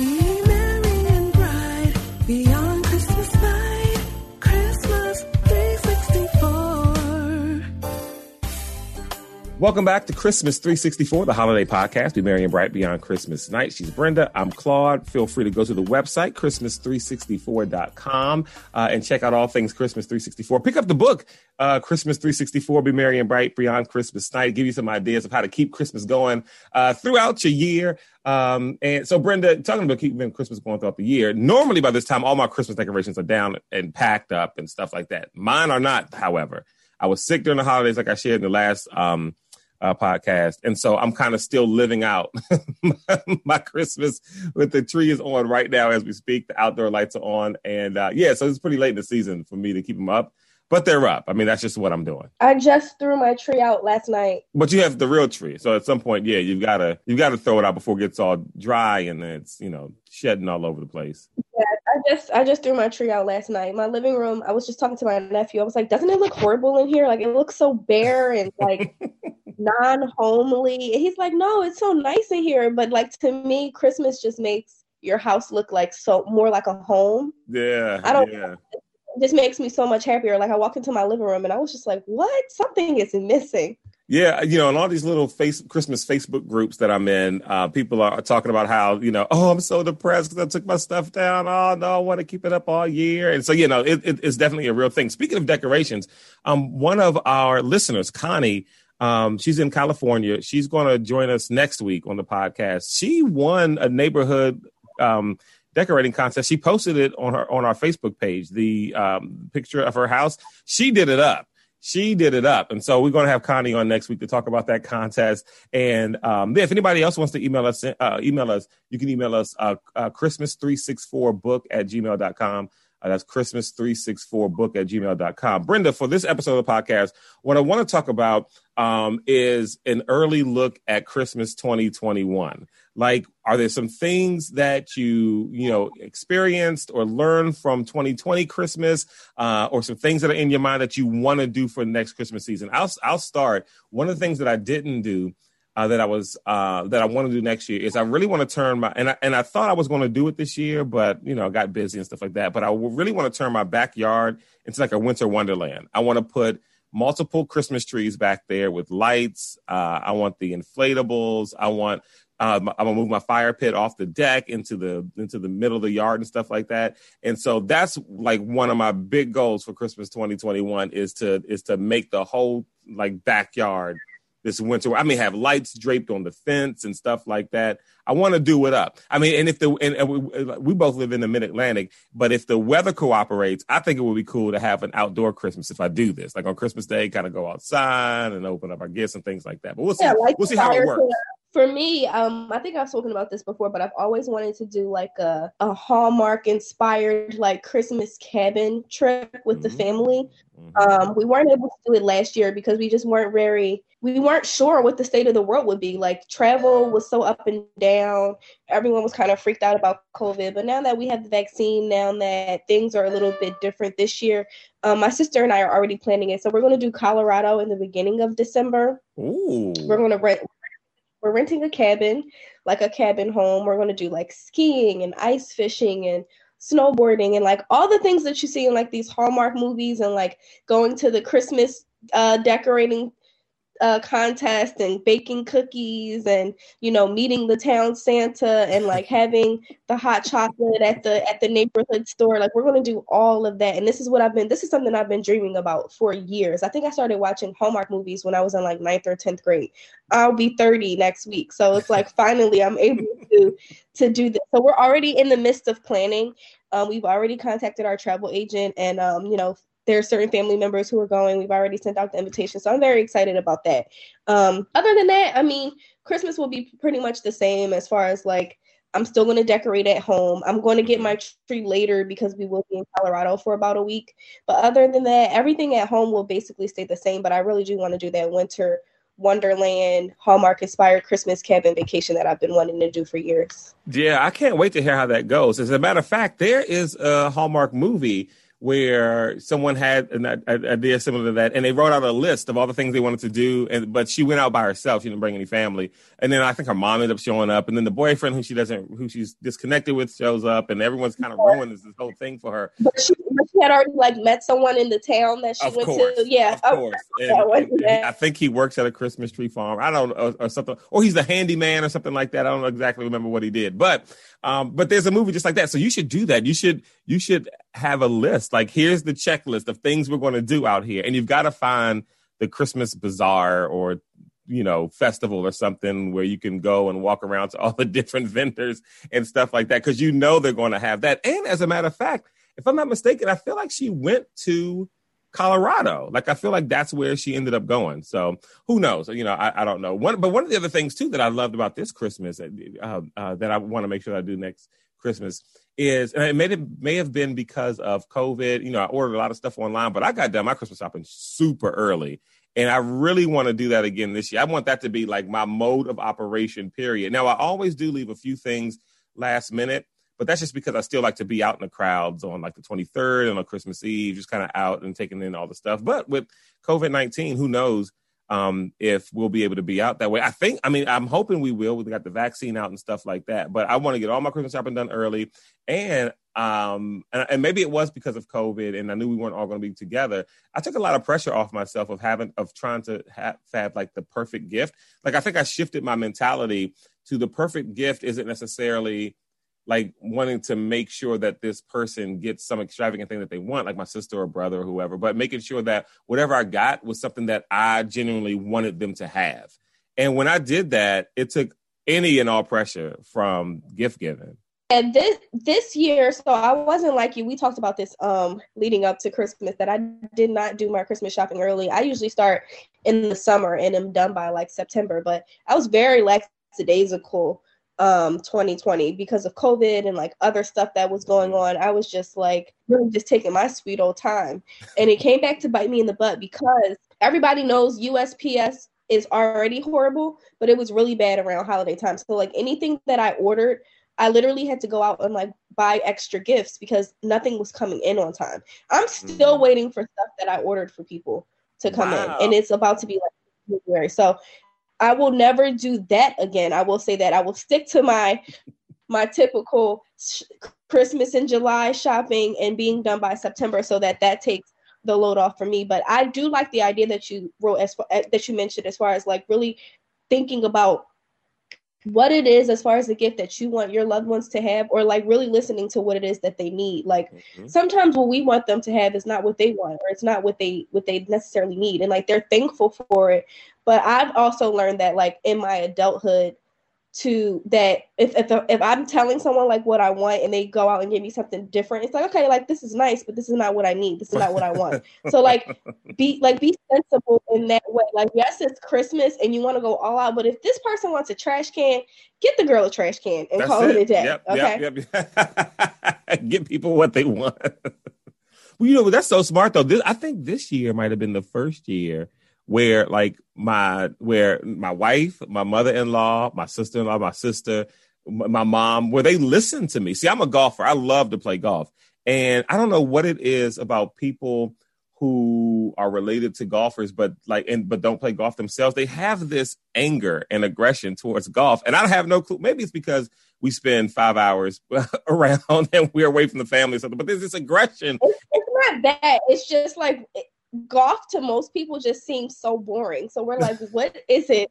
Be Welcome back to Christmas 364, the holiday podcast. Be Merry and Bright Beyond Christmas Night. She's Brenda. I'm Claude. Feel free to go to the website, Christmas364.com, uh, and check out all things Christmas 364. Pick up the book, uh, Christmas 364, Be Merry and Bright Beyond Christmas Night. Give you some ideas of how to keep Christmas going uh, throughout your year. Um, and so, Brenda, talking about keeping Christmas going throughout the year, normally by this time, all my Christmas decorations are down and packed up and stuff like that. Mine are not, however. I was sick during the holidays, like I shared in the last um, uh, podcast. And so I'm kind of still living out my Christmas with the tree is on right now as we speak. The outdoor lights are on. And uh, yeah, so it's pretty late in the season for me to keep them up, but they're up. I mean, that's just what I'm doing. I just threw my tree out last night. But you have the real tree. So at some point, yeah, you've got to, you've got to throw it out before it gets all dry and then it's, you know, shedding all over the place. Yeah, I just I just threw my tree out last night. My living room. I was just talking to my nephew. I was like, "Doesn't it look horrible in here? Like it looks so bare and like non-homely." He's like, "No, it's so nice in here." But like to me, Christmas just makes your house look like so more like a home. Yeah. I don't. Yeah. Just makes me so much happier. Like I walked into my living room and I was just like, "What? Something is missing." Yeah, you know, and all these little face Christmas Facebook groups that I'm in, uh, people are talking about how you know, oh, I'm so depressed because I took my stuff down. Oh no, I want to keep it up all year, and so you know, it, it, it's definitely a real thing. Speaking of decorations, um, one of our listeners, Connie, um, she's in California. She's going to join us next week on the podcast. She won a neighborhood um, decorating contest. She posted it on her on our Facebook page. The um, picture of her house. She did it up she did it up. And so we're going to have Connie on next week to talk about that contest. And um, if anybody else wants to email us, uh, email us, you can email us uh, uh, Christmas364book at gmail.com. Uh, that's Christmas364book at gmail.com. Brenda, for this episode of the podcast, what I want to talk about um, is an early look at Christmas 2021. Like, are there some things that you, you know, experienced or learned from 2020 Christmas, uh, or some things that are in your mind that you want to do for next Christmas season? I'll, I'll start. One of the things that I didn't do uh, that I was uh, that I want to do next year is I really want to turn my and I, and I thought I was going to do it this year, but you know I got busy and stuff like that. But I really want to turn my backyard into like a winter wonderland. I want to put multiple Christmas trees back there with lights. Uh, I want the inflatables. I want um, I'm gonna move my fire pit off the deck into the into the middle of the yard and stuff like that. And so that's like one of my big goals for Christmas 2021 is to is to make the whole like backyard this winter. I may have lights draped on the fence and stuff like that. I want to do it up. I mean, and if the and, and we, we, both live in the Mid Atlantic, but if the weather cooperates, I think it would be cool to have an outdoor Christmas if I do this. Like on Christmas Day, kind of go outside and open up our gifts and things like that. But we'll see. Yeah, like we'll see how it works. For me, um, I think I've spoken about this before, but I've always wanted to do like a, a Hallmark inspired like Christmas cabin trip with mm-hmm. the family. Mm-hmm. Um, we weren't able to do it last year because we just weren't very we weren't sure what the state of the world would be. Like travel was so up and down. Everyone was kind of freaked out about COVID. But now that we have the vaccine, now that things are a little bit different this year, um, my sister and I are already planning it. So we're going to do Colorado in the beginning of December. Ooh. We're going to rent. We're renting a cabin, like a cabin home. We're going to do like skiing and ice fishing and snowboarding and like all the things that you see in like these Hallmark movies and like going to the Christmas uh, decorating uh, contest and baking cookies and you know meeting the town Santa and like having the hot chocolate at the at the neighborhood store. Like we're gonna do all of that, and this is what I've been. This is something I've been dreaming about for years. I think I started watching Hallmark movies when I was in like ninth or tenth grade. I'll be thirty next week, so it's like finally I'm able to to do this. So we're already in the midst of planning. Um, we've already contacted our travel agent, and um, you know there are certain family members who are going. We've already sent out the invitation. So I'm very excited about that. Um, other than that, I mean, Christmas will be pretty much the same as far as like I'm still going to decorate at home. I'm going to get my tree later because we will be in Colorado for about a week. But other than that, everything at home will basically stay the same. But I really do want to do that winter Wonderland Hallmark inspired Christmas cabin vacation that I've been wanting to do for years. Yeah, I can't wait to hear how that goes. As a matter of fact, there is a Hallmark movie where someone had an idea similar to that, and they wrote out a list of all the things they wanted to do. And but she went out by herself; she didn't bring any family. And then I think her mom ended up showing up, and then the boyfriend who she doesn't, who she's disconnected with, shows up, and everyone's kind of ruined this, this whole thing for her. But she, but she had already like met someone in the town that she Of went course, to. Yeah, of course. And- and yeah. I think he works at a Christmas tree farm. I don't know, or, or something, or he's a handyman or something like that. I don't exactly remember what he did, but um, but there's a movie just like that. So you should do that. You should you should have a list. Like here's the checklist of things we're going to do out here, and you've got to find the Christmas bazaar or you know festival or something where you can go and walk around to all the different vendors and stuff like that because you know they're going to have that. And as a matter of fact, if I'm not mistaken, I feel like she went to Colorado. Like I feel like that's where she ended up going. So who knows? You know, I, I don't know. One, but one of the other things too that I loved about this Christmas uh, uh, that I want to make sure I do next Christmas is, and it may may have been because of COVID. You know, I ordered a lot of stuff online, but I got done my Christmas shopping super early. And I really want to do that again this year. I want that to be like my mode of operation, period. Now, I always do leave a few things last minute, but that's just because I still like to be out in the crowds on like the 23rd and on Christmas Eve, just kind of out and taking in all the stuff. But with COVID 19, who knows um, if we'll be able to be out that way? I think, I mean, I'm hoping we will. We got the vaccine out and stuff like that. But I want to get all my Christmas shopping done early. And um and, and maybe it was because of covid and i knew we weren't all going to be together i took a lot of pressure off myself of having of trying to have, have like the perfect gift like i think i shifted my mentality to the perfect gift isn't necessarily like wanting to make sure that this person gets some extravagant thing that they want, like my sister or brother or whoever, but making sure that whatever I got was something that I genuinely wanted them to have. And when I did that, it took any and all pressure from gift giving. And this this year, so I wasn't like you. We talked about this um leading up to Christmas that I did not do my Christmas shopping early. I usually start in the summer and am done by like September, but I was very lackadaisical um 2020 because of COVID and like other stuff that was going on. I was just like really just taking my sweet old time. And it came back to bite me in the butt because everybody knows USPS is already horrible, but it was really bad around holiday time. So like anything that I ordered, I literally had to go out and like buy extra gifts because nothing was coming in on time. I'm still Mm. waiting for stuff that I ordered for people to come Wow. in, and it's about to be like January. So I will never do that again. I will say that I will stick to my my typical sh- Christmas and July shopping and being done by September, so that that takes the load off for me. But I do like the idea that you wrote as far, that you mentioned as far as like really thinking about what it is as far as the gift that you want your loved ones to have or like really listening to what it is that they need like Mhm. sometimes what we want them to have is not what they want or it's not what they what they necessarily need and like they're thankful for it but i've also learned that like in my adulthood to that if if if i'm telling someone like what i want and they go out and give me something different it's like okay like this is nice but this is not what i need this is not what i want so like be like be sensible in that way like yes it's christmas and you want to go all out but if this person wants a trash can get the girl a trash can and That's call it. a day Yep, okay yep, yep. Get people what they want. well, you know, that's so smart though. This, I think this year might have been the first year where like my where my wife, my mother-in-law, my sister-in-law, my sister, my mom, where they listen to me. See, I'm a golfer. I love to play golf. And I don't know what it is about people who are related to golfers but like and but don't play golf themselves they have this anger and aggression towards golf and i have no clue maybe it's because we spend five hours around and we're away from the family or something but there's this aggression it's, it's not that it's just like golf to most people just seems so boring. So we're like what is it?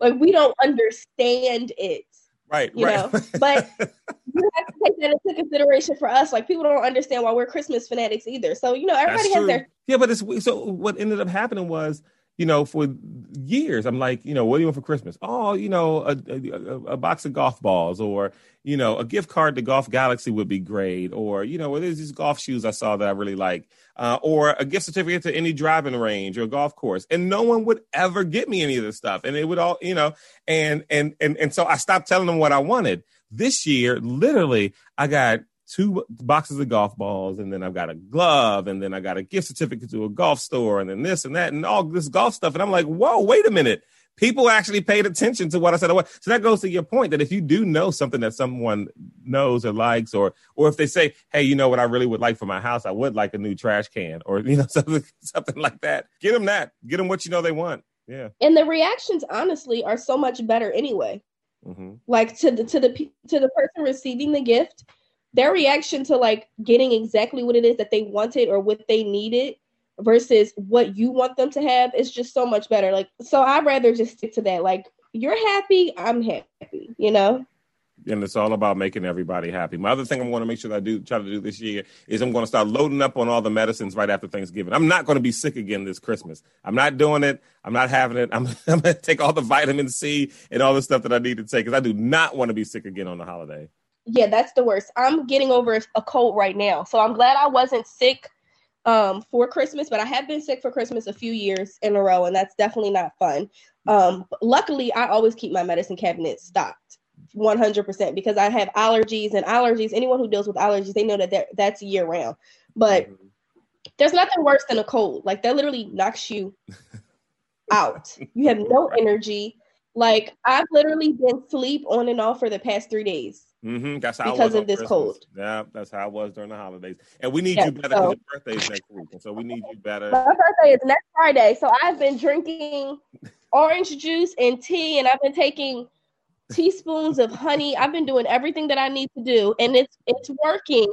Like we don't understand it right You right. know, but- you have to take that into consideration for us. Like people don't understand why we're christmas fanatics either. So you know everybody That's has true. their Yeah, but it's so what ended up happening was, you know, for years, I'm like, you know, what do you want for Christmas? Oh, you know, a, a, a box of golf balls, or you know, a gift card to Golf Galaxy would be great, or you know, well, there's these golf shoes I saw that I really like, uh, or a gift certificate to any driving range or golf course, and no one would ever get me any of this stuff, and it would all, you know, and and and and so I stopped telling them what I wanted. This year, literally, I got two boxes of golf balls, and then I've got a glove, and then I got a gift certificate to a golf store, and then this and that, and all this golf stuff. And I'm like, whoa, wait a minute. people actually paid attention to what I said. So that goes to your point that if you do know something that someone knows or likes, or or if they say, "Hey, you know what I really would like for my house? I would like a new trash can," or you know something something like that. Get them that. Get them what you know they want. Yeah. And the reactions, honestly, are so much better anyway. Mm-hmm. Like to the to the to the person receiving the gift, their reaction to like getting exactly what it is that they wanted or what they needed versus what you want them to have is just so much better. Like, so I'd rather just stick to that. Like, you're happy, I'm happy, you know? And it's all about making everybody happy. My other thing I'm going to make sure that I do try to do this year is I'm going to start loading up on all the medicines right after Thanksgiving. I'm not going to be sick again this Christmas. I'm not doing it. I'm not having it. I'm, I'm going to take all the vitamin C and all the stuff that I need to take because I do not want to be sick again on the holiday. Yeah, that's the worst. I'm getting over a cold right now. So I'm glad I wasn't sick um, for Christmas, but I have been sick for Christmas a few years in a row, and that's definitely not fun. Um, luckily, I always keep my medicine cabinet stocked 100% because I have allergies, and allergies, anyone who deals with allergies, they know that that's year round. But mm-hmm. there's nothing worse than a cold. Like, that literally knocks you out. You have no energy. Like, I've literally been sleep on and off for the past three days. Mm-hmm. That's how because of this Christmas. cold. Yeah, that's how it was during the holidays. And we need yeah, you better because so, your birthday is next week, and so we need you better. My birthday is next Friday, so I've been drinking orange juice and tea, and I've been taking teaspoons of honey. I've been doing everything that I need to do, and it's it's working.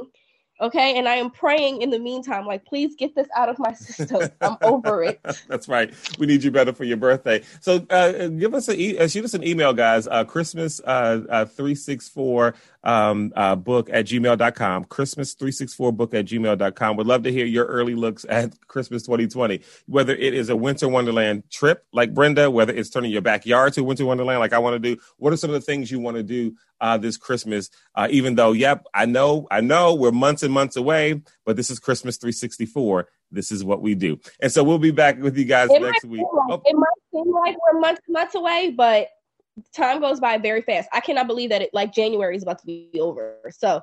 Okay. And I am praying in the meantime, like, please get this out of my system. I'm over it. That's right. We need you better for your birthday. So uh, give us a, e- uh, shoot us an email, guys. Uh, Christmas uh, uh 364 um, uh, book at gmail.com, Christmas364book at gmail.com. Would love to hear your early looks at Christmas 2020, whether it is a winter wonderland trip like Brenda, whether it's turning your backyard to winter wonderland like I want to do. What are some of the things you want to do uh, this Christmas? Uh, even though, yep, I know, I know we're months and months away, but this is Christmas 364. This is what we do. And so we'll be back with you guys it next week. Like, oh. It might seem like we're months, months away, but time goes by very fast. I cannot believe that it like January is about to be over. So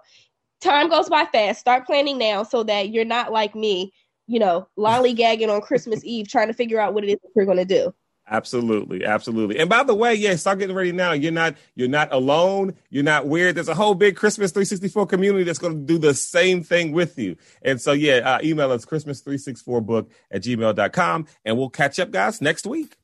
time goes by fast. Start planning now so that you're not like me, you know, lollygagging on Christmas Eve trying to figure out what it is that you're gonna do. Absolutely, absolutely. And by the way, yeah, start getting ready now. You're not you're not alone. You're not weird. There's a whole big Christmas 364 community that's going to do the same thing with you. And so, yeah, uh, email us Christmas364book at gmail.com and we'll catch up, guys, next week.